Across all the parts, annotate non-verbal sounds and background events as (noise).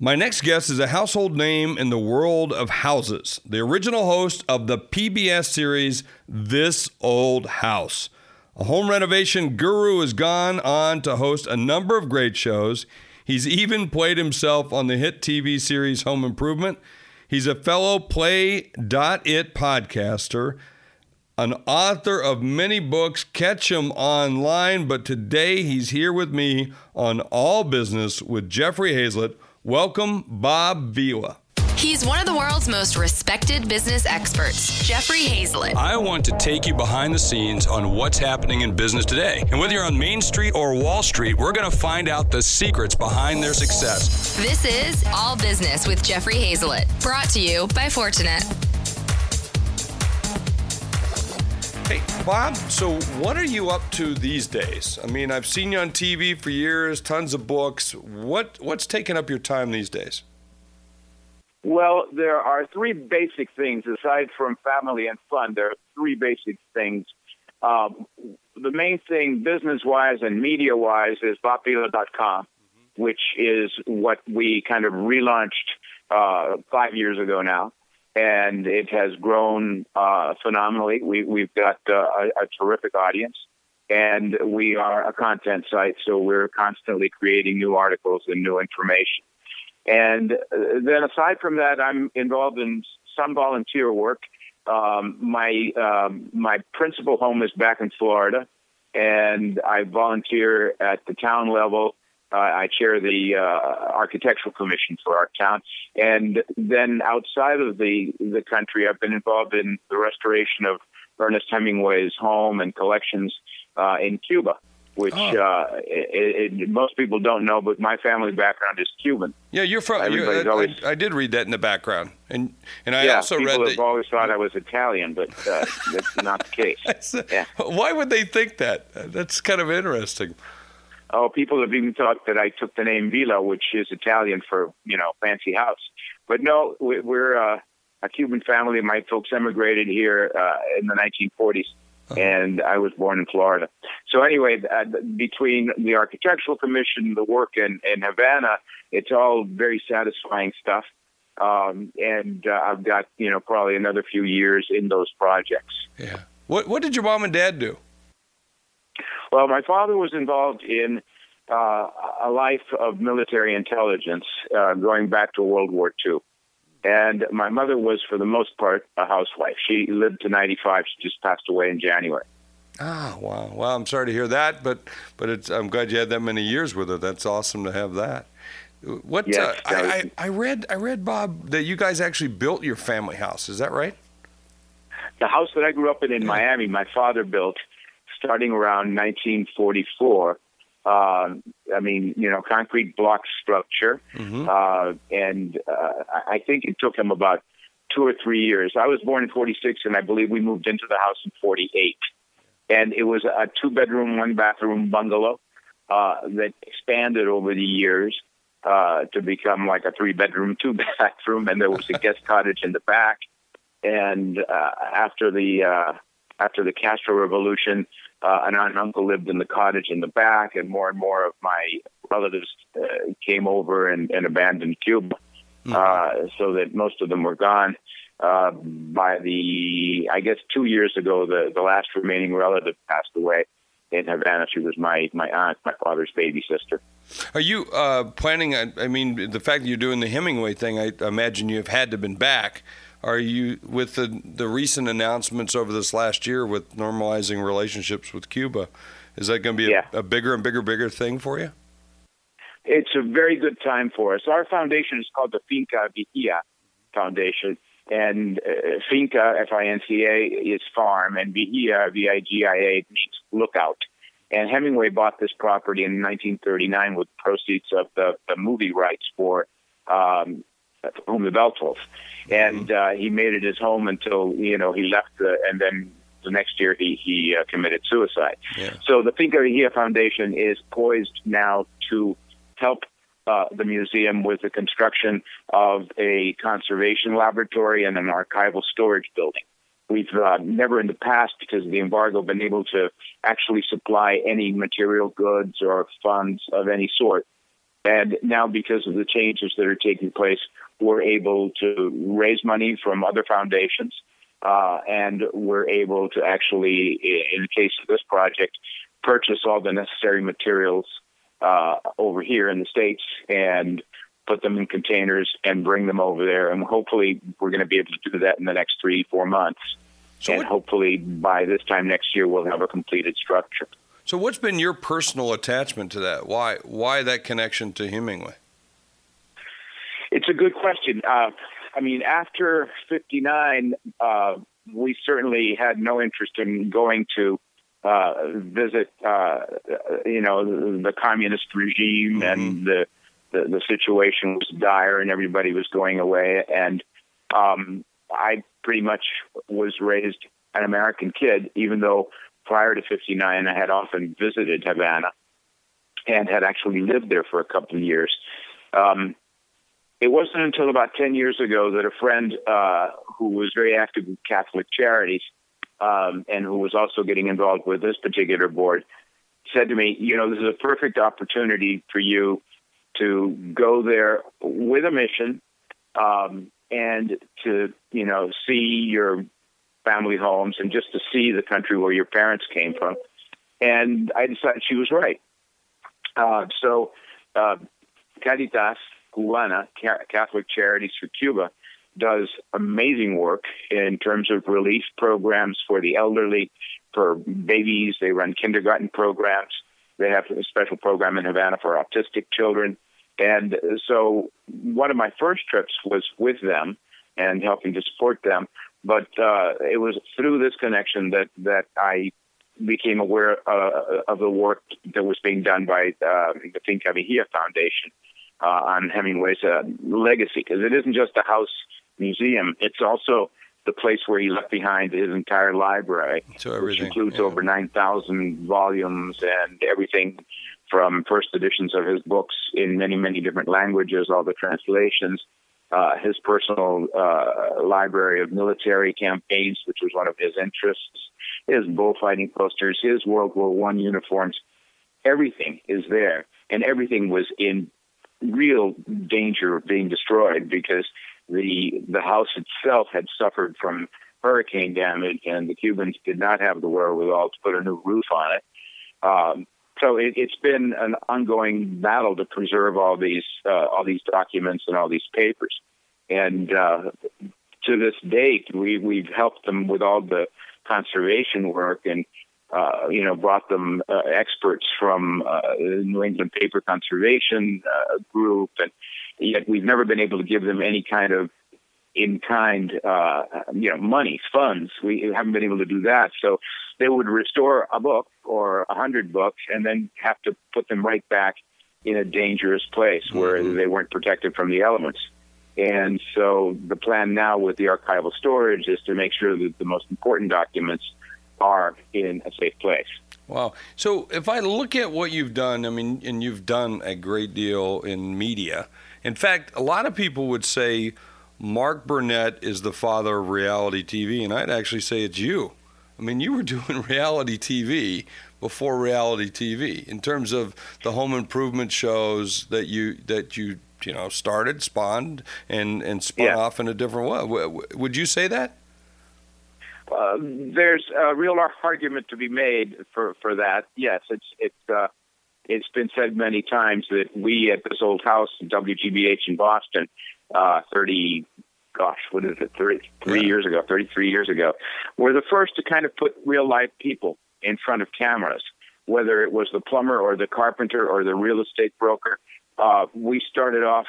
My next guest is a household name in the world of houses, the original host of the PBS series This Old House. A home renovation guru has gone on to host a number of great shows. He's even played himself on the hit TV series Home Improvement. He's a fellow Play.it podcaster, an author of many books. Catch him online, but today he's here with me on All Business with Jeffrey Hayzlett. Welcome, Bob Vila. He's one of the world's most respected business experts, Jeffrey Hayzlett. I want to take you behind the scenes on what's happening in business today. And whether you're on Main Street or Wall Street, we're going to find out the secrets behind their success. This is All Business with Jeffrey Hayzlett, brought to you by Fortinet. Hey, Bob, so what are you up to these days? I mean, I've seen you on TV for years, tons of books. What what's taking up your time these days? Well, there are three basic things aside from family and fun. There are three basic things. Um, the main thing, business wise and media wise, is BobVila.com, mm-hmm. which is what we kind of relaunched uh, five years ago now and it has grown uh, phenomenally. We, we've got uh, a, a, terrific audience, and we are a content site, so we're constantly creating new articles and new information. And uh, then, aside from that, I'm involved in some volunteer work. Um, my um, my principal home is back in Florida, and I volunteer at the town level uh, I chair the uh, architectural commission for our town, and then outside of the the country, I've been involved in the restoration of Ernest Hemingway's home and collections uh, in Cuba, which oh. uh, it, it, most people don't know. But my family background is Cuban. Yeah, you're from. You're, I, always, I, I, did read that in the background, and and I yeah, also read that. People have always thought I was Italian, but uh, that's not the (laughs) case. yeah. Why would they think that? That's kind of interesting. Oh, people have even thought that I took the name Villa, which is Italian for you know fancy house. But no, we're uh, a Cuban family. My folks emigrated here uh, in the 1940s, uh-huh. and I was born in Florida. So anyway, uh, between the architectural commission, the work in, in Havana, it's all very satisfying stuff. Um, and uh, I've got you know probably another few years in those projects. Yeah. What What did your mom and dad do? Well, my father was involved in uh, a life of military intelligence uh, going back to World War II. And my mother was, for the most part, a housewife. She lived to 95. She just passed away in January. Ah, wow. Well, I'm sorry to hear that, but but it's, I'm glad you had that many years with her. That's awesome to have that. What yes, uh, I, I, I read I read Bob that you guys actually built your family house. Is that right? The house that I grew up in in Miami, my father built starting around 1944. Uh, I mean, you know, concrete block structure, mm-hmm. uh, and uh, I think it took him about two or three years. I was born in '46, and I believe we moved into the house in '48, and it was a two-bedroom, one-bathroom bungalow uh, that expanded over the years uh, to become like a three-bedroom, two-bathroom, and there was a guest (laughs) cottage in the back. And uh, after the uh, after the Castro Revolution, uh, an aunt and uncle lived in the cottage in the back, and more and more of my relatives uh, came over and, and abandoned Cuba, mm-hmm. uh, so that most of them were gone. Uh, by the, I guess, two years ago, the the last remaining relative passed away in Havana. She was my my aunt, my father's baby sister. Are you uh, planning? I mean, the fact that you're doing the Hemingway thing, I imagine you've had to been back. Are you with the the recent announcements over this last year with normalizing relationships with Cuba? Is that going to be yeah. a, a bigger and bigger bigger thing for you? It's a very good time for us. Our foundation is called the Finca Vigía Foundation, and uh, Finca F I N C A is farm, and Vigía V I G I A means lookout. And Hemingway bought this property in 1939 with proceeds of the, the movie rights for um, Whom the Bell Tolls and uh, he made it his home until you know he left, the, and then the next year he he uh, committed suicide. Yeah. So the Finca Vigía Foundation is poised now to help uh, the museum with the construction of a conservation laboratory and an archival storage building. We've uh, never in the past, because of the embargo, been able to actually supply any material goods or funds of any sort And now, because of the changes that are taking place, we're able to raise money from other foundations. Uh, and we're able to actually, in the case of this project, purchase all the necessary materials uh, over here in the States and put them in containers and bring them over there. And hopefully, we're going to be able to do that in the next three, four months. So and what, hopefully, by this time next year, we'll have a completed structure. So, what's been your personal attachment to that? Why, why that connection to Hemingway? It's a good question. Uh, I mean, after '59, uh, we certainly had no interest in going to uh, visit, uh, you know, the, the communist regime, mm-hmm. and the, the, the situation was dire, and everybody was going away. And um, I pretty much was raised an American kid, even though prior to '59 I had often visited Havana and had actually lived there for a couple of years. Um, it wasn't until about 10 years ago that a friend uh, who was very active with Catholic Charities um, and who was also getting involved with this particular board said to me, You know, this is a perfect opportunity for you to go there with a mission um, and to, you know, see your family homes and just to see the country where your parents came from. And I decided she was right. Uh, so, uh, Caritas Cubana, Catholic Charities for Cuba, does amazing work in terms of relief programs for the elderly, for babies. They run kindergarten programs. They have a special program in Havana for autistic children. And so one of my first trips was with them and helping to support them. But uh, it was through this connection that, that I became aware uh, of the work that was being done by uh, the Finca Vigía Foundation uh, on Hemingway's uh, legacy, because it isn't just a house museum; it's also the place where he left behind his entire library, so which includes yeah. over nine thousand volumes and everything from first editions of his books in many, many different languages, all the translations. Uh, his personal uh, library of military campaigns, which was one of his interests, his bullfighting posters, his World War One uniforms, everything is there, and everything was in real danger of being destroyed because the the house itself had suffered from hurricane damage, and the Cubans did not have the wherewithal to put a new roof on it. Um, so it, has been an ongoing battle to preserve all these uh, all these documents and all these papers, and uh, to this date, we we've helped them with all the conservation work and uh, you know, brought them uh, experts from uh, the New England Paper Conservation uh, Group, and yet we've never been able to give them any kind of in-kind, uh, you know, money, funds. We haven't been able to do that. So they would restore a book or a hundred books, and then have to put them right back in a dangerous place where mm-hmm. they weren't protected from the elements. And so the plan now with the archival storage is to make sure that the most important documents are in a safe place. Wow. So if I look at what you've done, I mean, and you've done a great deal in media. In fact, a lot of people would say Mark Burnett is the father of reality TV, and I'd actually say it's you. I mean, you were (laughs) doing reality TV before reality TV in terms of the home improvement shows that you that you you know started, spawned, and and spun yeah. off in a different way. Would you say that? Uh, there's a real argument to be made for, for that. Yes, it's it's uh, it's been said many times that we at this old house, WGBH in Boston, uh, 30, gosh, what is it, 33 yeah. years ago, 33 years ago, were the first to kind of put real life people in front of cameras, whether it was the plumber or the carpenter or the real estate broker. Uh, we started off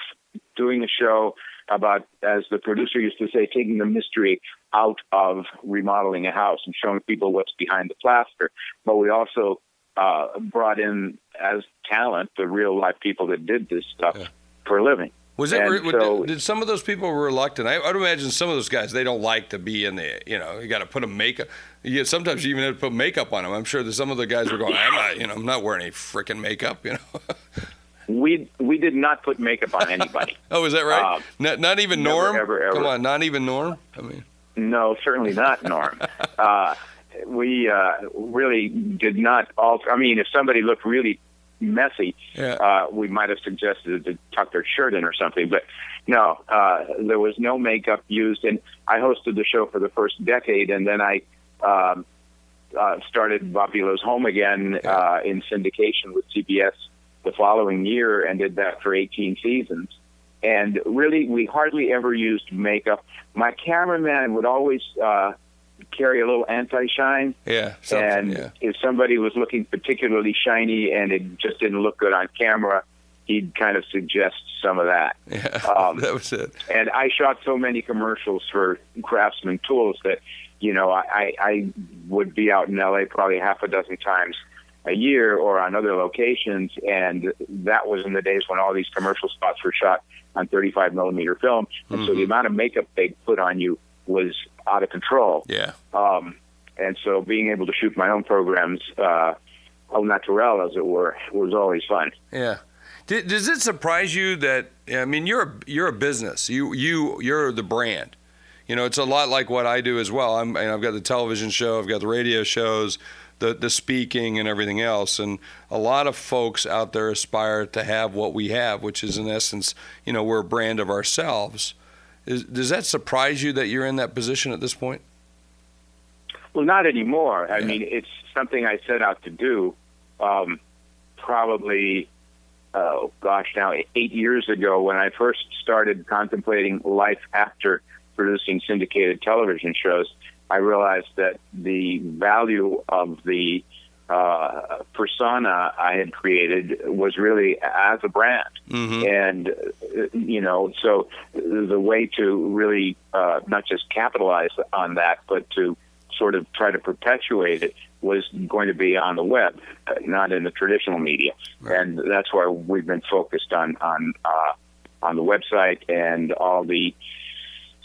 doing a show about, as the producer used to say, taking the mystery out of remodeling a house and showing people what's behind the plaster. But we also uh, brought in as talent the real life people that did this stuff yeah. for a living. Was it? Re- so, did, some of those people were reluctant? I, would imagine some of those guys they don't like to be in the. You know, you got to put a makeup. You, sometimes you even have to put makeup on them. I'm sure that some of the guys were going. I'm not. You know, I'm not wearing any freaking makeup. You know. (laughs) we we did not put makeup on anybody. (laughs) oh, is that right? Uh, not, not even never, Norm. Ever, ever. Come on, not even Norm. I mean, no, certainly not Norm. (laughs) uh, we uh, really did not alter. I mean, if somebody looked really messy, Yeah. uh, we might have suggested to tuck their shirt in or something. But no, uh, there was no makeup used. And I hosted the show for the first decade, and then I um, uh, started Home again uh, in syndication with CBS the following year, and did that for 18 seasons. And really, we hardly ever used makeup. My cameraman would always uh, carry a little anti-shine. Yeah. And yeah. if somebody was looking particularly shiny and it just didn't look good on camera, he'd kind of suggest some of that. (laughs) Yeah. um, that was it. And I shot so many commercials for Craftsman Tools that, you know, I, I I would be out in LA probably half a dozen times a year or on other locations. And that was in the days when all these commercial spots were shot on 35 millimeter film. And so the amount of makeup they put on you was out of control. Yeah. Um, and so being able to shoot my own programs, uh, au naturel, as it were, was always fun. Yeah. Did, does it surprise you that I mean you're a, you're a business. You you you're the brand. You know, it's a lot like what I do as well. I'm and I've got the television show, I've got the radio shows, the the speaking and everything else. And a lot of folks out there aspire to have what we have, which is in essence, you know, we're a brand of ourselves. Is, does that surprise you that you're in that position at this point? Well, not anymore. I mean, it's something I set out to do um, probably, oh gosh, now eight years ago when I first started contemplating life after producing syndicated television shows. I realized that the value of the uh, persona I had created was really as a brand. Mm-hmm. And, uh, you know, so the way to really uh, not just capitalize on that, but to sort of try to perpetuate it was going to be on the web, uh, not in the traditional media. Right. And that's why we've been focused on, on, uh, on the website and all the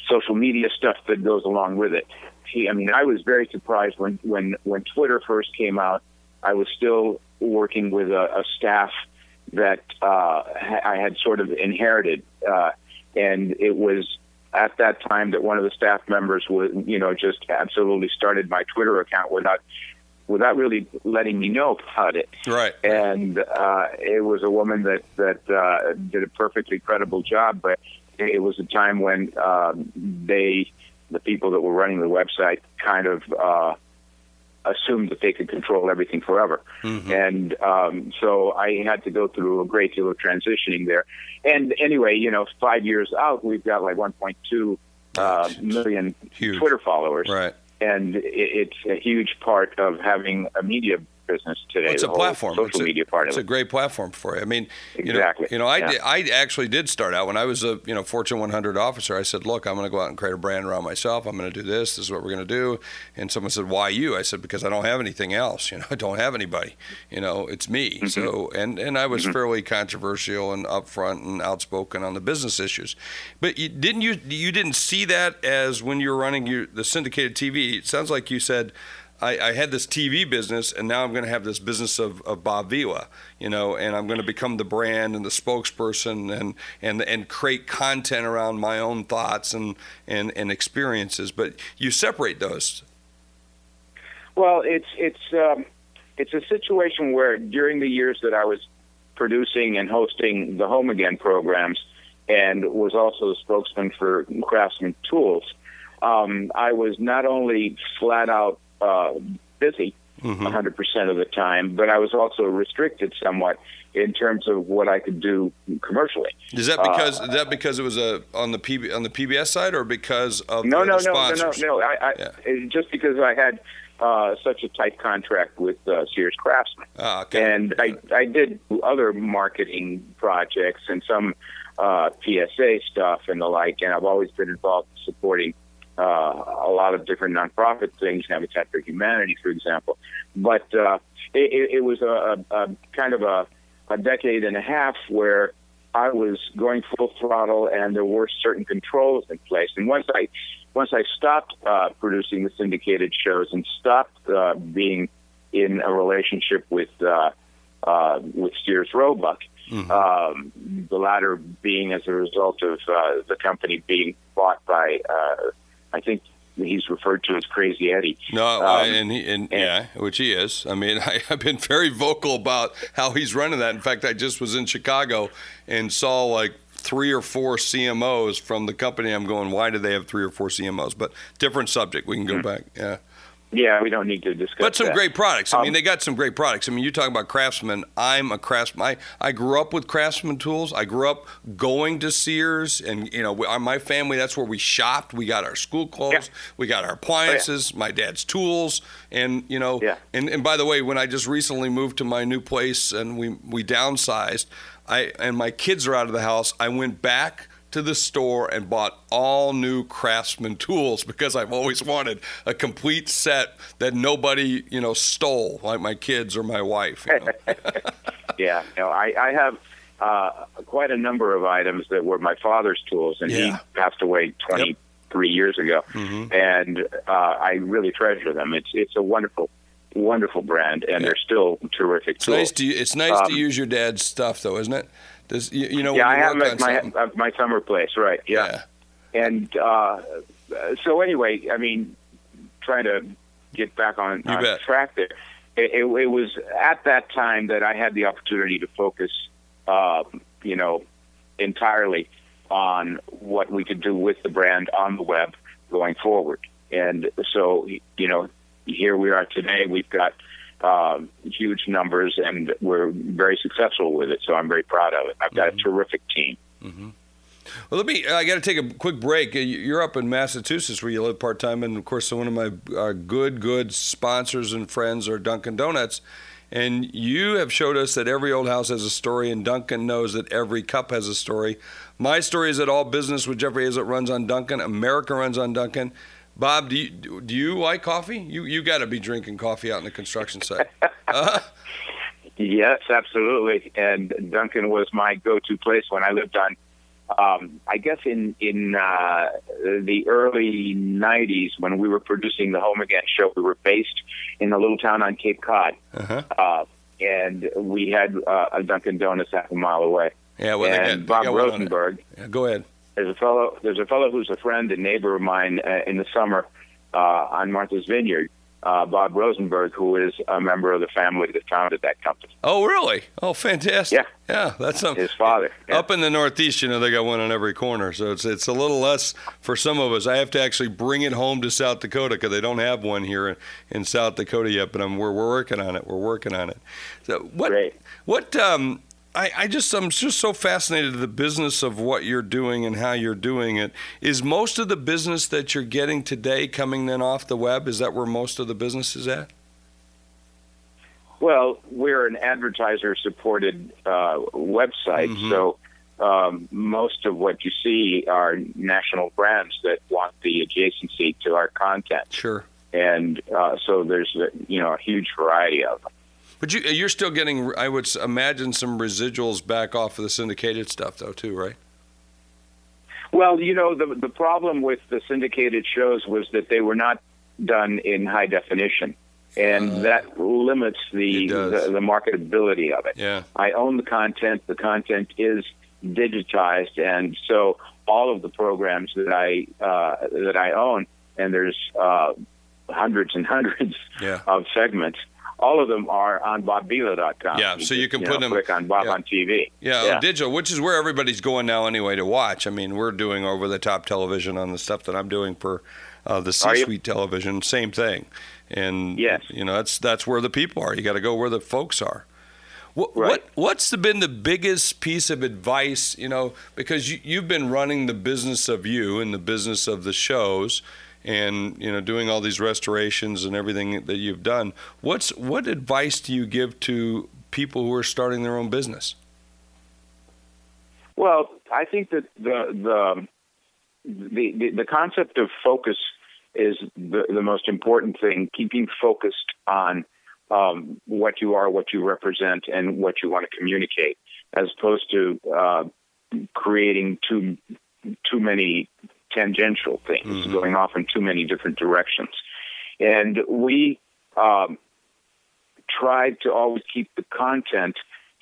social media stuff that goes along with it. He, I mean, I was very surprised when, when, when Twitter first came out. I was still working with a, a staff that uh, I had sort of inherited, uh, and it was at that time that one of the staff members would, you know, just absolutely started my Twitter account without without really letting me know about it Right. and uh, it was a woman that that uh, did a perfectly credible job. But it was a time when um, they, the people that were running the website, kind of uh, assumed that they could control everything forever. And um, so I had to go through a great deal of transitioning there. And anyway, you know, five years out, we've got like 1.2 uh, million. Twitter followers Right. and it's a huge part of having a media business today. It's a platform. social it's a, media part It's of a great platform for you. I mean, you Exactly. know, you know, I Yeah. did, I actually did start out when I was a you know Fortune 100 officer. I said, look, I'm going to go out and create a brand around myself. I'm going to do this. This is what we're going to do. And someone said, why you? I said, because I don't have anything else. You know, I don't have anybody. You know, it's me. Mm-hmm. So and and I was fairly controversial and upfront and outspoken on the business issues. But you, didn't you you didn't see that as when you were running your the syndicated TV? It sounds like you said. I, I had this TV business, and now I'm going to have this business of, of Bob Vila, you know, and I'm going to become the brand and the spokesperson and and and create content around my own thoughts and and, and experiences. But you separate those. Well, it's it's um, it's a situation where during the years that I was producing and hosting the Home Again programs, and was also the spokesman for Craftsman Tools, um, I was not only flat out uh, busy Mm-hmm. 100% of the time, but I was also restricted somewhat in terms of what I could do commercially. Is that because is that because it was a on the PB, on the PBS side, or because of No, the, no, the no, no, no, no. I, I, Yeah. just because I had uh, such a tight contract with uh, Sears Craftsman, Ah, okay. and I, I did other marketing projects and some uh, PSA stuff and the like, and I've always been involved in supporting uh, a lot of different nonprofit things, Habitat for Humanity, for example. But uh, it, it, was a, a, kind of a, a decade and a half where I was going full throttle, and there were certain controls in place. And once I once I stopped uh, producing the syndicated shows and stopped uh, being in a relationship with uh, uh, with Sears Roebuck, um, the latter being as a result of uh, the company being bought by uh, I think he's referred to as Crazy Eddie. No, um, and he and, and, yeah, which he is. I mean, (laughs) I, have been very vocal about how he's running that. In fact, I just was in Chicago and saw like three or four CMOs from the company. I'm going, why do they have three or four CMOs? But different subject. We can go mm-hmm. back. Yeah. Yeah, we don't need to discuss. But some that. great products. I um, mean, they got some great products. I mean, you talk about Craftsman. I'm a Craftsman. I, I grew up with Craftsman tools. I grew up going to Sears, and you know, my family. That's where we shopped. We got our school clothes. Yeah. We got our appliances. Oh, yeah. My dad's tools, and you know, yeah. And and by the way, when I just recently moved to my new place and we we downsized, I and my kids are out of the house. I went back to the store and bought all new Craftsman tools because I've always wanted a complete set that nobody, you know, stole, like my kids or my wife. You know? (laughs) (laughs) yeah, know, I, I have uh, quite a number of items that were my father's tools, and yeah. he passed away 23 yep. years ago, mm-hmm. and uh, I really treasure them. It's it's a wonderful wonderful brand, and yeah. they're still terrific. It's tools. nice to it's nice um, to use your dad's stuff, though, isn't it? Does you, you know? Yeah, I have at my my summer place, right? Yeah, yeah. and uh, so anyway, I mean, trying to get back on, on track there. It, it, it, was at that time that I had the opportunity to focus, uh, you know, entirely on what we could do with the brand on the web going forward. And so, you know, here we are today. We've got um, huge numbers, and we're very successful with it. So I'm very proud of it. I've got mm-hmm. a terrific team. Mm-hmm. Well, let me. I got to take a quick break. Uh, you're up in Massachusetts, where you live part time, and of course, one of my uh, good, good sponsors and friends are Dunkin' Donuts. And you have showed us that every old house has a story, and Dunkin' knows that every cup has a story. My story is that all business with Jeffrey Hayzlett runs on Dunkin'. America runs on Dunkin'. Bob, do you do you like coffee? You you got to be drinking coffee out in the construction site. (laughs) Uh-huh. Yes, absolutely. And Dunkin' was my go-to place when I lived on. Um, I guess in in uh, the early '90s, when we were producing the Home Again show, we were based in a little town on Cape Cod, uh-huh. uh, and we had uh, a Dunkin' Donuts half a mile away. Yeah, well, and got, Bob Rosenberg. Yeah, go ahead there's a fellow there's a fellow who's a friend and neighbor of mine uh, in the summer uh, on Martha's Vineyard. Uh, Bob Rosenberg, who is a member of the family that founded that company. Oh, really? Oh, fantastic! Yeah, yeah, that's some, his father. Yeah. Up in the Northeast, you know, they got one on every corner, so it's it's a little less for some of us. I have to actually bring it home to South Dakota because they don't have one here in, in South Dakota yet. But I'm, we're we're working on it. We're working on it. So what Great. what um I, I just I'm just so fascinated with the business of what you're doing and how you're doing it. Is most of the business that you're getting today coming then off the web? Is that where most of the business is at? Well, we're an advertiser supported uh, website, mm-hmm. so um, most of what you see are national brands that want the adjacency to our content. Sure. And uh, so there's you know a huge variety of them. But you, you're still getting, I would imagine, some residuals back off of the syndicated stuff, though, too, right? Well, you know, the the problem with the syndicated shows was that they were not done in high definition, and uh, that limits the, the, the marketability of it. Yeah. I own the content. The content is digitized, and so all of the programs that I uh, that I own, and there's uh, hundreds and hundreds yeah. of segments all of them are on BobVila.com. Yeah, so you can you put know, them. Click on Bob yeah. on TV. Yeah, yeah. digital, which is where everybody's going now anyway to watch. I mean, we're doing over the top television on the stuff that I'm doing for uh, the C-suite television. Same thing, and yes. you know that's that's where the people are. You got to go where the folks are. What, right. what what's the, been the biggest piece of advice? You know, because you, you've been running the business of you and the business of the shows and you know doing all these restorations and everything that you've done what's what advice do you give to people who are starting their own business? Well i think that the the the, the concept of focus is the, the most important thing keeping focused on um, what you are what you represent and what you want to communicate as opposed to uh, creating too too many tangential things mm-hmm. going off in too many different directions. And we um, tried to always keep the content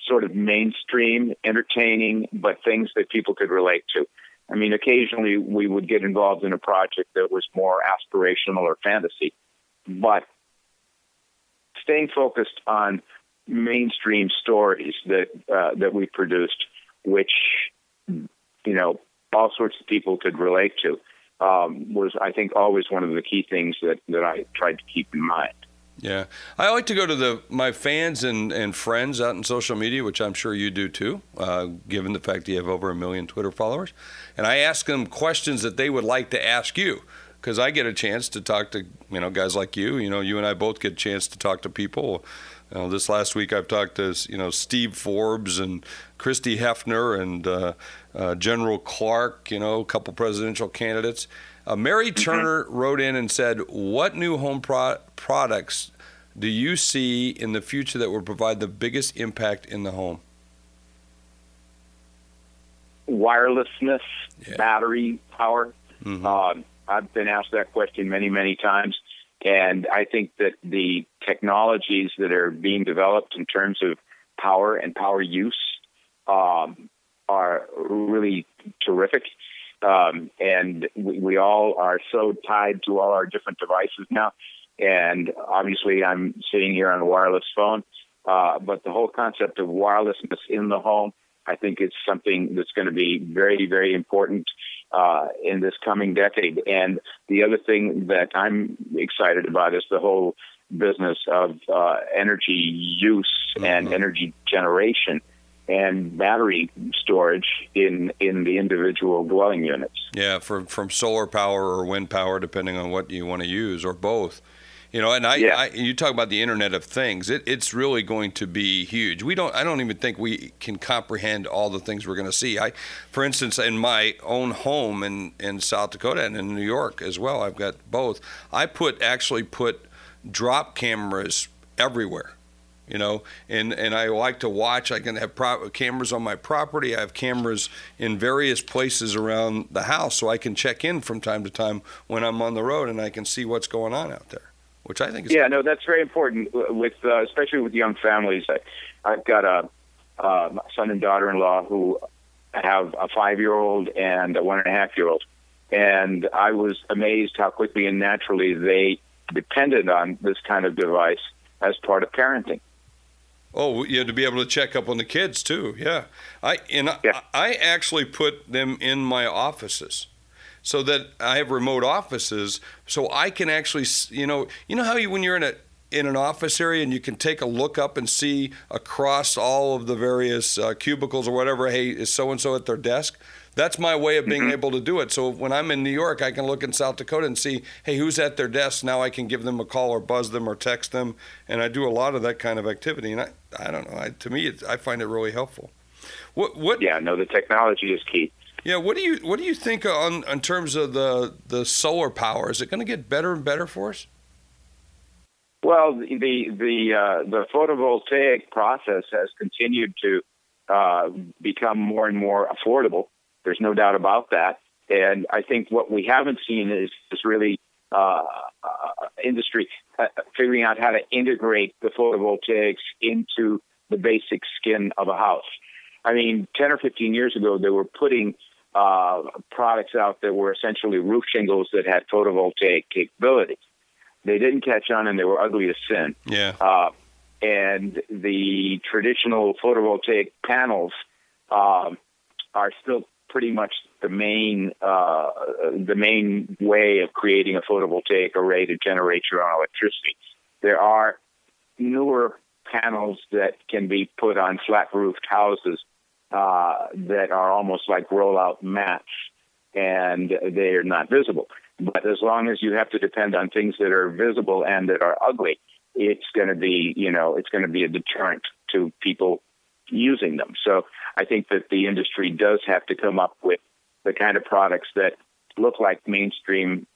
sort of mainstream, entertaining, but things that people could relate to. I mean, occasionally we would get involved in a project that was more aspirational or fantasy, but staying focused on mainstream stories that uh, that we produced, which you know all sorts of people could relate to, um, was I think always one of the key things that that I tried to keep in mind. Yeah, I like to go to the my fans and, and friends out in social media, which I'm sure you do too, uh, given the fact that you have over a million Twitter followers, and I ask them questions that they would like to ask you because I get a chance to talk to you know guys like you. You know, you and I both get a chance to talk to people. This last week I've talked to you know Steve Forbes and Christie Hefner and uh, uh, General Clark. You know, a couple presidential candidates. Uh, Mary mm-hmm. Turner wrote in and said, "What new home pro- products do you see in the future that will provide the biggest impact in the home?" Wirelessness, yeah. battery power. Mm-hmm. Um, I've been asked that question many, many times. And I think that the technologies that are being developed in terms of power and power use um, are really terrific. Um, and we, we, all are so tied to all our different devices now. And obviously, I'm sitting here on a wireless phone. Uh, but the whole concept of wirelessness in the home, I think, is something that's going to be very, very important uh, in this coming decade. And the other thing that I'm excited about is the whole business of uh, energy use mm-hmm. and energy generation and battery storage in in the individual dwelling units. Yeah, from from solar power or wind power, depending on what you want to use, or both. You know, and I, yeah. I, you talk about the Internet of Things. It, it's really going to be huge. We don't. I don't even think we can comprehend all the things we're going to see. I, for instance, in my own home in in South Dakota and in New York as well, I've got both. I put actually put drop cameras everywhere you know and and i like to watch i can have pro- cameras on my property i have cameras in various places around the house so i can check in from time to time when i'm on the road and i can see what's going on out there which I think is yeah, no, that's very important with uh, especially with young families. I, I've got a, a son and daughter-in-law who have a five-year-old and a one and a half-year-old, and I was amazed how quickly and naturally they depended on this kind of device as part of parenting. Oh, you yeah, to be able to check up on the kids too. Yeah, I and yeah. I, I actually put them in my offices so that I have remote offices, so I can actually, you know, you know how you when you're in a in an office area and you can take a look up and see across all of the various uh, cubicles or whatever. Hey, is so and so at their desk? That's my way of being mm-hmm. able to do it. So when I'm in New York, I can look in South Dakota and see, hey, who's at their desk? Now I can give them a call or buzz them or text them, and I do a lot of that kind of activity. And I, I don't know. I, to me, I find it really helpful. What, what? Yeah, no, the technology is key. Yeah, what do you what do you think on in terms of the the solar power? Is it going to get better and better for us? Well, the the uh, the photovoltaic process has continued to uh, become more and more affordable. There's no doubt about that. And I think what we haven't seen is, is really uh, uh industry uh, figuring out how to integrate the photovoltaics into the basic skin of a house. I mean, 10 or 15 years ago, they were putting uh, products out that were essentially roof shingles that had photovoltaic capabilities. They didn't catch on and they were ugly as sin. Yeah. Uh, and the traditional photovoltaic panels um, are still pretty much the main uh, the main way of creating a photovoltaic array to generate your own electricity. There are newer panels that can be put on flat roofed houses uh, that are almost like rollout mats and they're not visible. But as long as you have to depend on things that are visible and that are ugly, it's going to be, you know, it's going to be a deterrent to people using them. So I think that the industry does have to come up with the kind of products that look like mainstream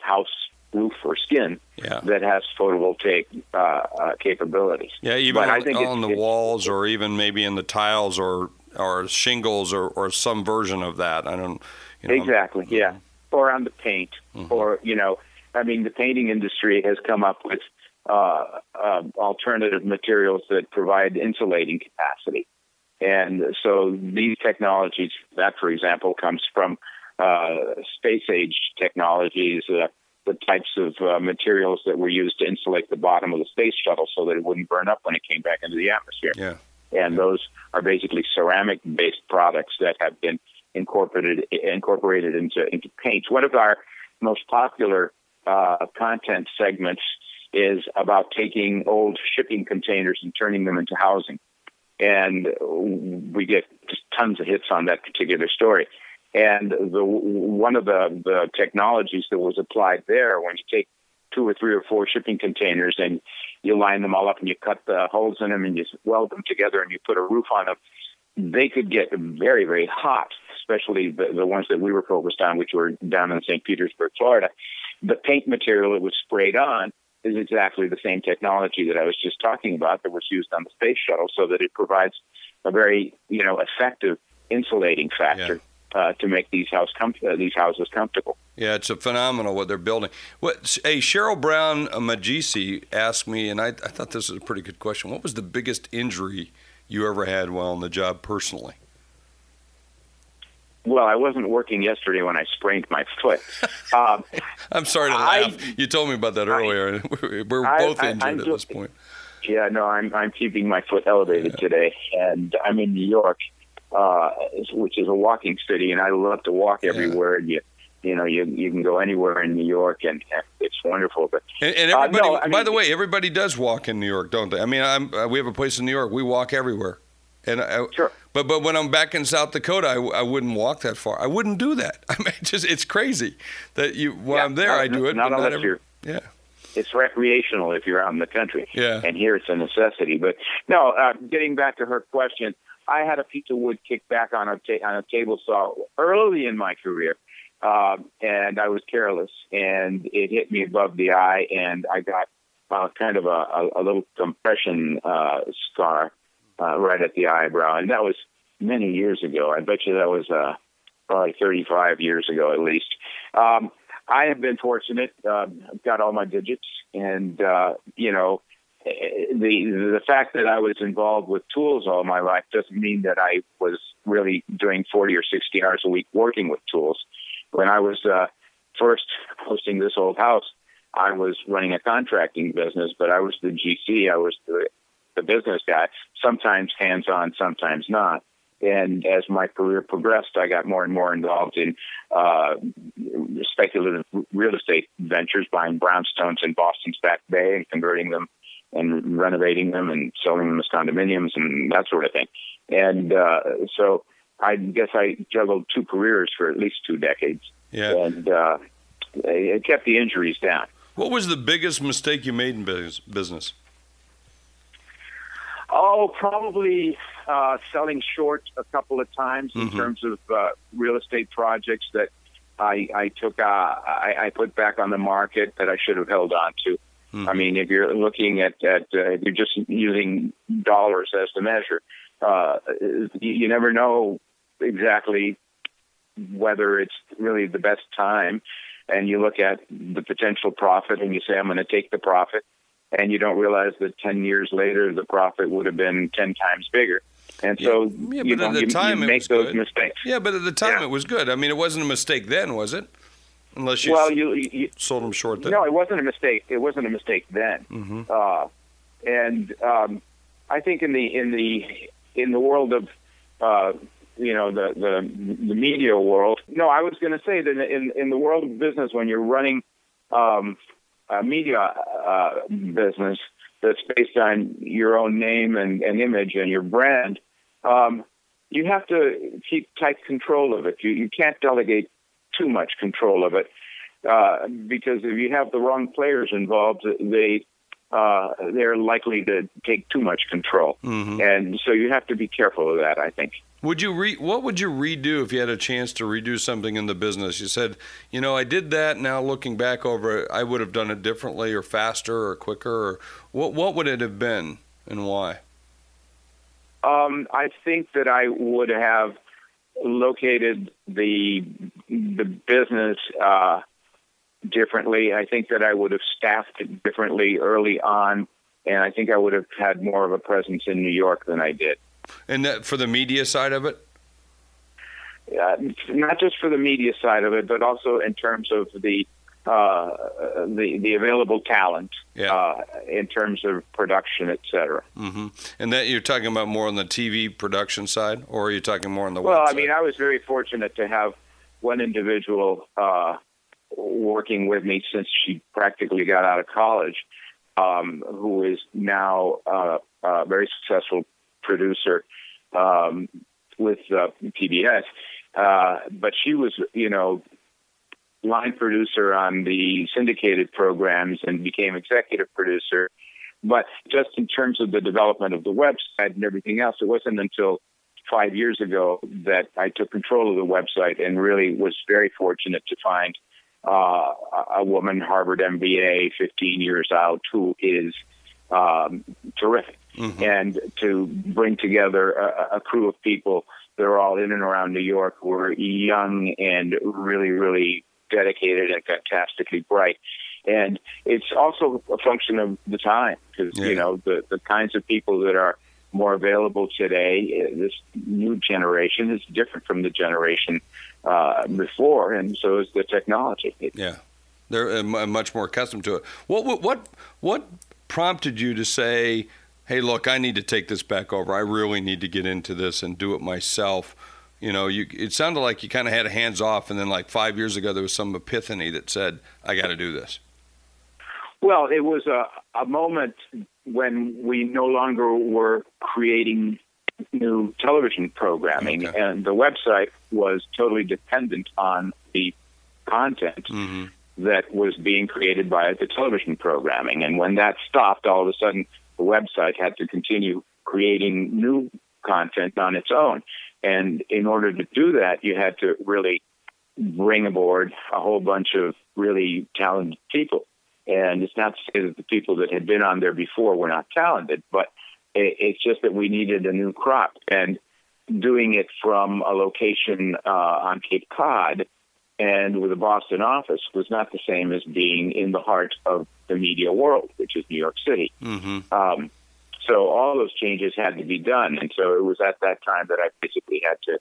house roof or skin yeah. that has photovoltaic uh, uh, capabilities. Yeah, even but on, I think on the walls or even maybe in the tiles or or shingles or, or some version of that. I don't. You know, exactly. Yeah. Or on the paint, mm-hmm. or you know, I mean, the painting industry has come up with uh, uh, alternative materials that provide insulating capacity. And so these technologies, that for example, comes from uh, space age technologies, uh, the types of uh, materials that were used to insulate the bottom of the space shuttle so that it wouldn't burn up when it came back into the atmosphere. Yeah. And those are basically ceramic based products that have been incorporated incorporated into into paints. One of our most popular uh, content segments is about taking old shipping containers and turning them into housing, and we get tons of hits on that particular story. And the one of the the technologies that was applied there, when you take two or three or four shipping containers and you line them all up and you cut the holes in them and you weld them together and you put a roof on them, they could get very, very hot, especially the, the ones that we were focused on, which were down in St. Petersburg, Florida. The paint material that was sprayed on is exactly the same technology that I was just talking about that was used on the space shuttle so that it provides a very, you know, effective insulating factor. Yeah uh, to make these house com- uh, these houses comfortable. Yeah, it's a phenomenal what they're building. What hey Cheryl Brown Magisi asked me, and I, I thought this was a pretty good question. What was the biggest injury you ever had while on the job personally? Well, I wasn't working yesterday when I sprained my foot. (laughs) Um, I'm sorry to laugh. I, you told me about that earlier. (laughs) I, We're both injured I, at this point. Yeah, no, I'm I'm keeping my foot elevated yeah. today, and I'm in New York uh, which is a walking city, and I love to walk everywhere. Yeah. You, you know, you you can go anywhere in New York, and it's wonderful. But and, and everybody, uh, no, by mean, the way, everybody does walk in New York, don't they? I mean, I'm, uh, we have a place in New York. We walk everywhere, and I, sure. But but when I'm back in South Dakota, I, I wouldn't walk that far. I wouldn't do that. (laughs) I mean, just it's crazy that you while yeah, I'm there, not, I do it. Not unless not you're. Yeah it's recreational if you're out in the country. Yeah. And here it's a necessity. But no, uh, getting back to her question, I had a piece of wood kicked back on a ta- on a table saw early in my career, uh, and I was careless, and it hit me above the eye, and I got uh, kind of a, a, a little compression uh, scar uh, right at the eyebrow, and that was many years ago. I bet you that was uh, probably 35 years ago at least. Um, I have been fortunate. Uh, I've got all my digits, and uh, you know, the the fact that I was involved with tools all my life doesn't mean that I was really doing 40 or 60 hours a week working with tools. When I was uh, first hosting this old house, I was running a contracting business, but I was the GC. I was the the business guy. Sometimes hands on, sometimes not. And as my career progressed, I got more and more involved in uh, speculative real estate ventures, buying brownstones in Boston's Back Bay and converting them and renovating them and selling them as condominiums and that sort of thing. And uh, so I guess I juggled two careers for at least two decades. Yeah. And uh, it kept the injuries down. What was the biggest mistake you made in business? Oh, probably uh, selling short a couple of times in mm-hmm. terms of uh, real estate projects that I, I took, uh, I, I put back on the market that I should have held on to. Mm-hmm. I mean, if you're looking at, at uh, if you're just using dollars as the measure, uh, you, you never know exactly whether it's really the best time. And you look at the potential profit and you say, I'm going to take the profit. And you don't realize that 10 years later, the profit would have been 10 times bigger. And so yeah, you, know, the you, time you make those good. mistakes. Yeah, but at the time yeah. it was good. I mean, it wasn't a mistake then, was it? Unless you, well, you, you sold them short. Then. No, it wasn't a mistake. It wasn't a mistake then. Mm-hmm. Uh, and um, I think in the in the in the world of uh, you know the, the the media world. No, I was going to say that in in the world of business, when you're running um, a media uh, business that's based on your own name and, and image and your brand, um, you have to keep tight control of it. You you can't delegate too much control of it uh, because if you have the wrong players involved, they uh, they're likely to take too much control, mm-hmm. and so you have to be careful of that. I think. Would you re- what would you redo if you had a chance to redo something in the business? You said, you know, I did that. Now looking back over it, I would have done it differently, or faster, or quicker. Or what what would it have been, and why? Um, I think that I would have located the the business uh, differently. I think that I would have staffed it differently early on, and I think I would have had more of a presence in New York than I did. And that for the media side of it? Uh, not just for the media side of it, but also in terms of the uh, the the available talent Yeah. uh, in terms of production, et cetera. hmm And that you're talking about more on the TV production side, or are you talking more on the Well, I mean, I was very fortunate to have one individual uh, working with me since she practically got out of college, um, who is now uh, a very successful producer um, with uh, PBS. Uh, but she was, you know, line producer on the syndicated programs and became executive producer. But just in terms of the development of the website and everything else, it wasn't until five years ago that I took control of the website and really was very fortunate to find uh, a woman, Harvard MBA, 15 years out, who is um, terrific. And to bring together a, a crew of people that are all in and around New York who are young and really, really dedicated and fantastically bright. And it's also a function of the time because, Yeah. you know, the, the kinds of people that are more available today, uh, this new generation is different from the generation uh, before, and so is the technology. Yeah, they're uh, much more accustomed to it. What what what prompted you to say, "Hey, look, I need to take this back over. I really need to get into this and do it myself." You know, you it sounded like you kind of had a hands off, and then like five years ago, there was some epiphany that said, "I got to do this." Well, it was a, a moment when we no longer were creating new television programming, Okay. and the website was totally dependent on the content hmm that was being created by the television programming. And when that stopped, all of a sudden the website had to continue creating new content on its own. And in order to do that, you had to really bring aboard a whole bunch of really talented people. And it's not to say that the people that had been on there before were not talented, but it's just that we needed a new crop. And doing it from a location uh, on Cape Cod and with a Boston office was not the same as being in the heart of the media world, which is New York City. hmm Um, so all those changes had to be done, and so it was at that time that I basically had to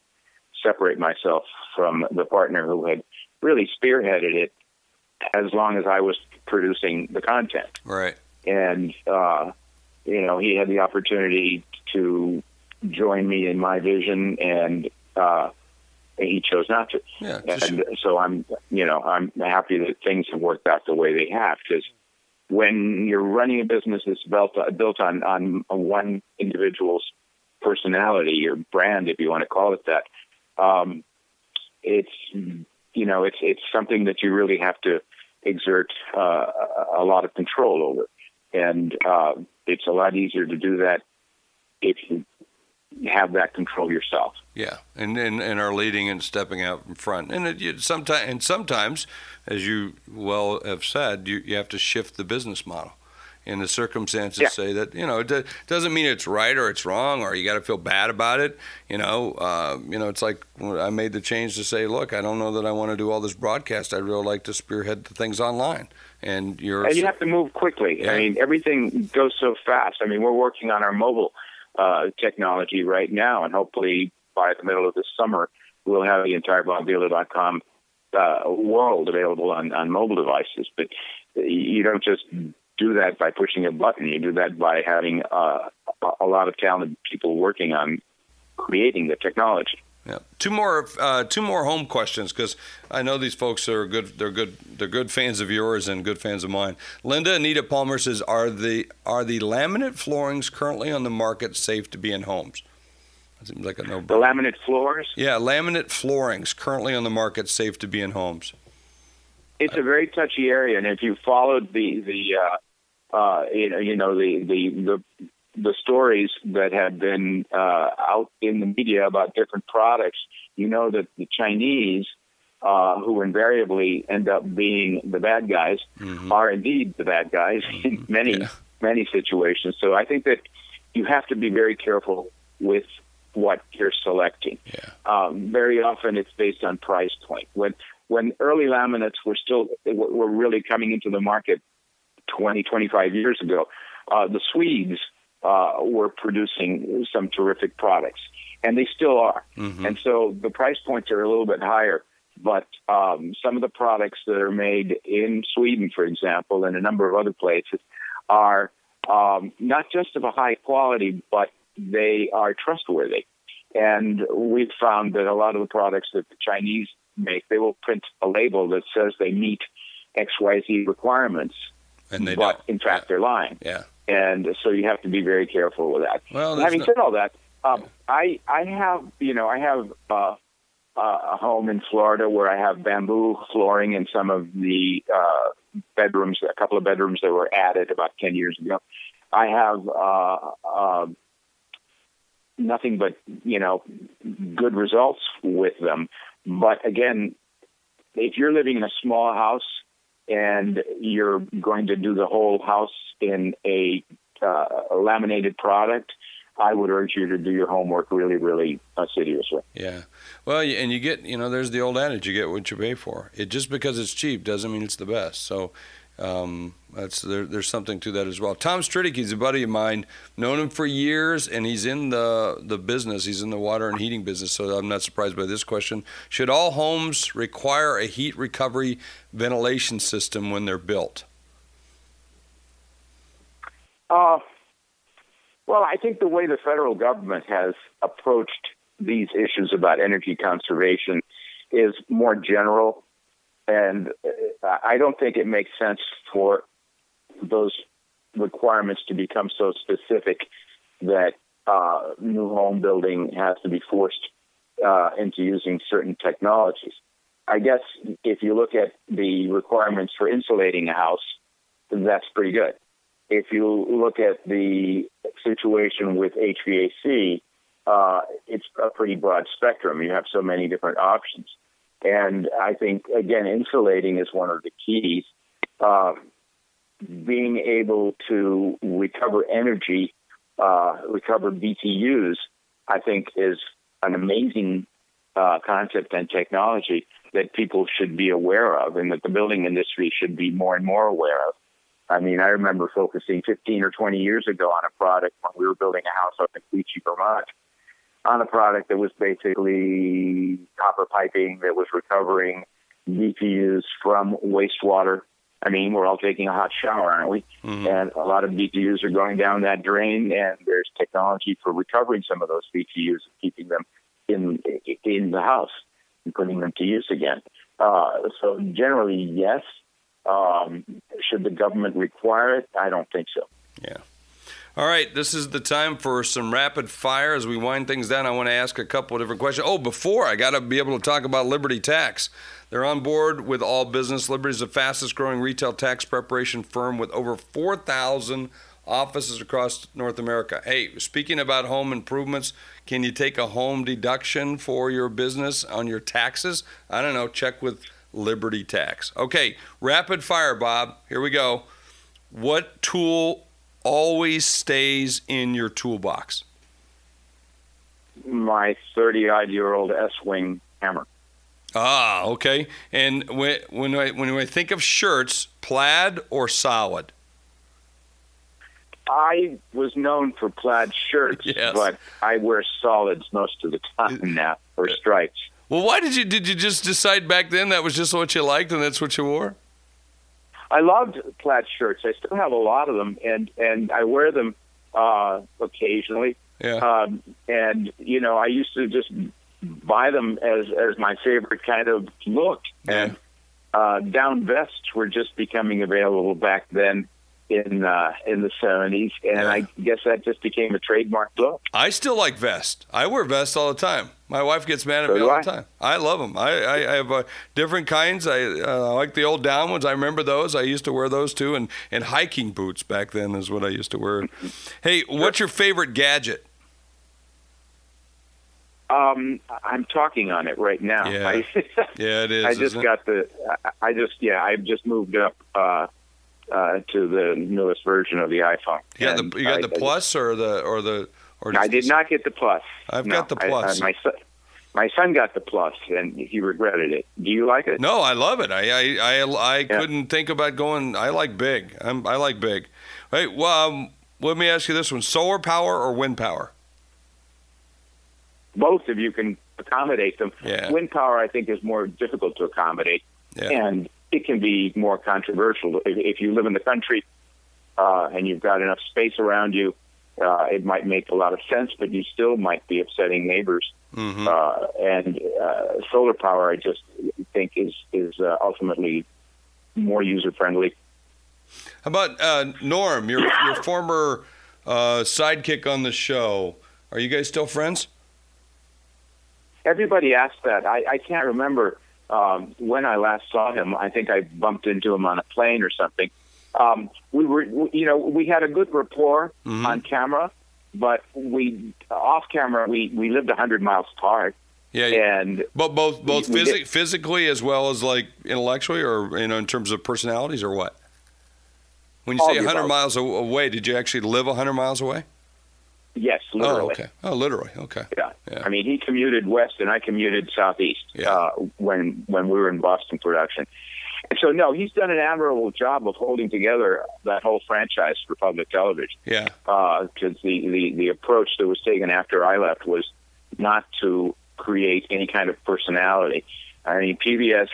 separate myself from the partner who had really spearheaded it as long as I was producing the content. Right. And uh, you know, he had the opportunity to join me in my vision, and uh, he chose not to. Yeah. And so I'm, you know, I'm happy that things have worked out the way they have because when you're running a business that's built built on on one individual's personality or brand, if you want to call it that, um, it's you know, it's it's something that you really have to exert uh, a lot of control over, and uh, it's a lot easier to do that if you have that control yourself. Yeah, and, and and are leading and stepping out in front. And it, you, sometimes and sometimes, as you well have said, you, you have to shift the business model. And the circumstances Yeah. say that you know it do- doesn't mean it's right or it's wrong or you got to feel bad about it. You know, uh, you know it's like I made the change to say, look, I don't know that I want to do all this broadcast. I'd really like to spearhead the things online. And you're And you have to move quickly. Yeah. I mean, everything goes so fast. I mean, we're working on our mobile uh, technology right now, and hopefully by the middle of this summer, we'll have the entire BobVila.com uh, world available on, on mobile devices. But you don't just do that by pushing a button. You do that by having uh, a- a lot of talented people working on creating the technology. Yeah. Two more, uh, two more home questions because I know these folks are good. They're good. They're good fans of yours and good fans of mine. Linda Anita Palmer says, "Are the are the laminate floorings currently on the market safe to be in homes?" That seems like a no. The laminate floors, Yeah, laminate floorings currently on the market safe to be in homes. it's a very touchy area, and if you followed the the uh, uh, you know you know the the the the stories that have been uh, out in the media about different products, you know that the Chinese, uh, who invariably end up being the bad guys, are indeed the bad guys (laughs) in many Yeah. many situations. So I think that you have to be very careful with what you're selecting. Yeah. Um, very often it's based on price point. When when early laminates were still were really coming into the market 20, 25 years ago, uh, the Swedes uh, were producing some terrific products, and they still are. Mm-hmm. And so the price points are a little bit higher. But um, some of the products that are made in Sweden, for example, and a number of other places, are um, not just of a high quality, but they are trustworthy. And we've found that a lot of the products that the Chinese make, they will print a label that says they meet XYZ requirements, And they but don't. in fact they're lying. Yeah. And so you have to be very careful with that. Well, Having no- said all that, um, I I have you know I have uh, a home in Florida where I have bamboo flooring in some of the uh, bedrooms, a couple of bedrooms that were added about ten years ago. I have uh, uh, nothing but you know good results with them. But again, if you're living in a small house and you're going to do the whole house in a, uh, laminated product, I would urge you to do your homework really, really assiduously. Yeah. Well, and you get, you know, there's the old adage, you get what you pay for. It just because it's cheap doesn't mean it's the best. So um, that's there, there's something to that as well. Tom Stridick, he's a buddy of mine, known him for years, and he's in the the business. He's in the water and heating business. So I'm not surprised by this question. Should all homes require a heat recovery ventilation system when they're built? Uh, well, I think the way the federal government has approached these issues about energy conservation is more general, and uh, I don't think it makes sense for those requirements to become so specific that uh, new home building has to be forced uh, into using certain technologies. I guess if you look at the requirements for insulating a house, that's pretty good. If you look at the situation with HVAC, uh, it's a pretty broad spectrum. You have so many different options. And I think, again, insulating is one of the keys. Uh, being able to recover energy, uh, recover BTUs, I think is an amazing uh, concept and technology that people should be aware of and that the building industry should be more and more aware of. I mean, I remember focusing 15 or 20 years ago on a product when we were building a house up in Cleachy, Vermont, on a product that was basically copper piping that was recovering BTUs from wastewater. I mean, we're all taking a hot shower, aren't we? And a lot of BTUs are going down that drain, and there's technology for recovering some of those BTUs and keeping them in in the house and putting them to use again. Uh, so generally, yes. Um, should the government require it? I don't think so. Yeah. All right, this is the time for some rapid fire. As we wind things down, I want to ask a couple of different questions. Oh, before I got to be able to talk about Liberty Tax. They're on board with all business. Liberty is the fastest growing retail tax preparation firm with over 4,000 offices across North America. Hey, speaking about home improvements, can you take a home deduction for your business on your taxes? I don't know. Check with Liberty Tax. Okay, rapid fire, Bob. Here we go. What tool always stays in your toolbox? My 30 odd year old S Wing hammer. Ah, okay. And when when I when I think of shirts, plaid or solid? I was known for plaid shirts, (laughs) Yes. but I wear solids most of the time now, or stripes. Well, why did you did you just decide back then that was just what you liked and that's what you wore? I loved plaid shirts. I still have a lot of them, and and I wear them uh, occasionally. Yeah. Um, and you know, I used to just buy them as as my favorite kind of look. And uh, down vests were just becoming available back then in uh, in the seventies, and Yeah. I guess that just became a trademark look. I still like vest. I wear vests all the time. My wife gets mad at So me all I. the time. I love them. I, I, I have uh, different kinds. I uh, like the old down ones. I remember those. I used to wear those too. And, and hiking boots back then is what I used to wear. (laughs) hey, what's your favorite gadget? Um, I'm talking on it right now. Yeah. I, (laughs) Yeah, it is. I just isn't it? got the. I- I just yeah. I've just moved up uh, uh, to the newest version of the iPhone. Yeah, the you got I- the plus or the or the or I did not get the plus. I've No, got the I- I- plus. my son, my son got the plus, and he regretted it. Do you like it? No, I love it. I I I, I couldn't think about going. I like big. I'm, I like big. Hey, well, um, let me ask you this one: solar power or wind power? Both, if you can accommodate them. Yeah. Wind power, I think, is more difficult to accommodate, Yeah. and it can be more controversial if, if you live in the country uh, and you've got enough space around you. Uh, it might make a lot of sense, but you still might be upsetting neighbors. Mm-hmm. Uh, and uh, solar power, I just think, is is uh, ultimately more user friendly. How about uh, Norm, your your former uh, sidekick on the show? Are you guys still friends? Everybody asks that. I, I can't remember um, when I last saw him. I think I bumped into him on a plane or something. Um, we were, you know, we had a good rapport Mhm. on camera, but we off camera we we lived a hundred miles apart, Yeah. yeah. and But both both we did- physically as well as like intellectually, or you know, in terms of personalities, or what? When you say 100 miles away, did you actually live 100 miles away? Yes, literally. Oh, okay. Oh, literally. Okay. Yeah. Yeah. I mean, he commuted west and I commuted southeast Yeah. uh, when when we were in Boston production. And so, no, he's done an admirable job of holding together that whole franchise for public television. Yeah. Because the, the the approach that was taken after I left was not to create any kind of personality. I mean, PBS.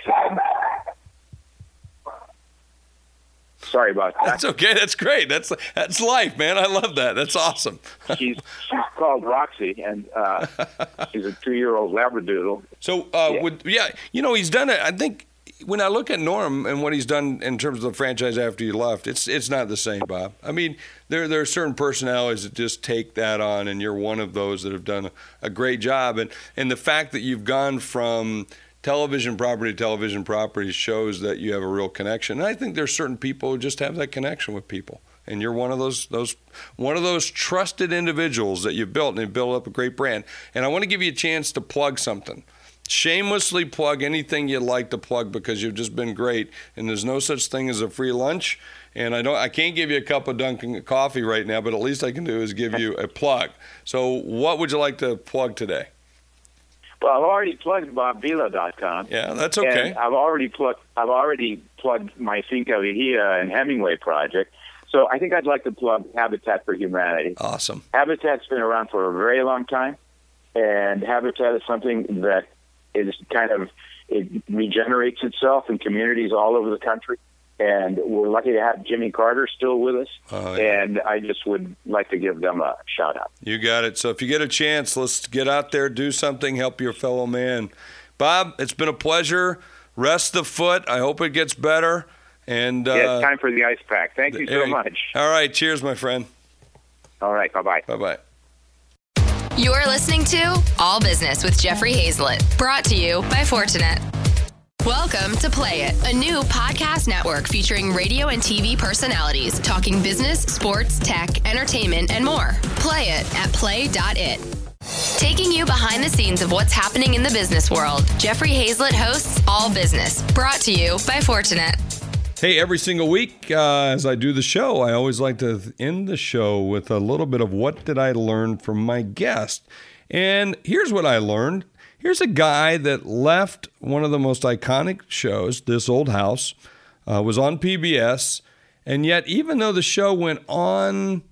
Sorry about that. That's okay. That's great. That's that's life, man. I love that. That's awesome. (laughs) she's she's called Roxy, and uh, (laughs) she's a two-year-old Labradoodle. So, uh, Yeah. would yeah, you know, he's done it. I think when I look at Norm and what he's done in terms of the franchise after you left, it's it's not the same, Bob. I mean, there there are certain personalities that just take that on, and you're one of those that have done a, a great job. And and the fact that you've gone from television property television property shows that you have a real connection. And I think there's certain people who just have that connection with people. And you're one of those those one of those trusted individuals that you built and you built up a great brand. And I want to give you a chance to plug something shamelessly plug anything you'd like to plug because you've just been great and there's no such thing as a free lunch and I don't I can't give you a cup of Dunkin' coffee right now but at least I can do is give you a plug. So what would you like to plug today? Well, I've already plugged BobVila.com. Yeah, that's okay. And I've already plugged. I've already plugged my Finca Vigía and Hemingway project. So I think I'd like to plug Habitat for Humanity. Awesome. Habitat's been around for a very long time, and Habitat is something that is kind of it regenerates itself in communities all over the country. And we're lucky to have Jimmy Carter still with us. Oh, yeah. And I just would like to give them a shout out. You got it. So if you get a chance, let's get out there, do something, help your fellow man. Bob, it's been a pleasure. Rest the foot. I hope it gets better. And uh, yeah, it's time for the ice pack. Thank you so Eric- much. All right, cheers, my friend. All right, bye bye. Bye bye. You're listening to All Business with Jeffrey Hayzlett, brought to you by Fortinet. Welcome to Play It, a new podcast network featuring radio and TV personalities talking business, sports, tech, entertainment, and more. Play it at play.it. Taking you behind the scenes of what's happening in the business world, Jeffrey Hayzlett hosts All Business, brought to you by Fortinet. Hey, every single week uh, as I do the show, I always like to end the show with a little bit of what did I learn from my guest. And here's what I learned. Here's a guy that left one of the most iconic shows, This Old House, uh, was on PBS, and yet even though the show went on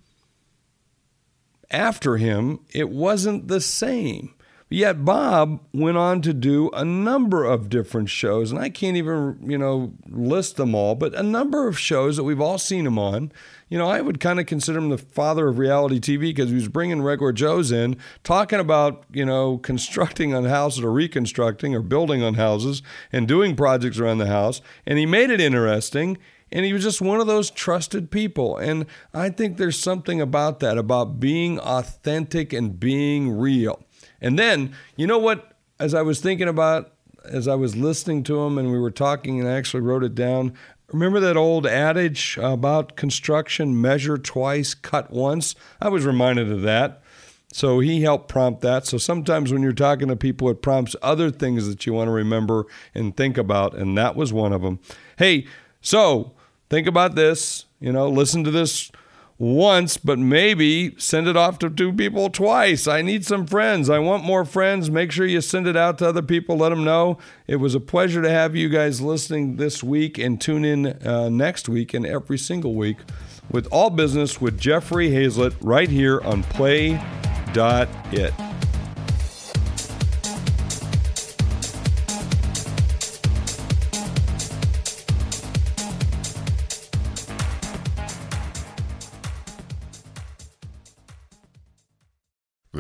after him, it wasn't the same. Yet Bob went on to do a number of different shows, and I can't even, you know, list them all, but a number of shows that we've all seen him on. You know, I would kind of consider him the father of reality TV because he was bringing regular Joes in, talking about, you know, (laughs) constructing on houses or reconstructing or building on houses and doing projects around the house. And he made it interesting. And he was just one of those trusted people. And I think there's something about that, about being authentic and being real. And then, you know what? As I was thinking about, as I was listening to him and we were talking and I actually wrote it down, remember that old adage about construction measure twice, cut once? I was reminded of that. So he helped prompt that. So sometimes when you're talking to people, it prompts other things that you want to remember and think about. And that was one of them. Hey, so think about this. You know, listen to this once, but maybe send it off to two people twice. I need some friends. I want more friends. Make sure you send it out to other people. Let them know. It was a pleasure to have you guys listening this week and tune in uh, next week and every single week with All Business with Jeffrey Hayzlett right here on Play.it.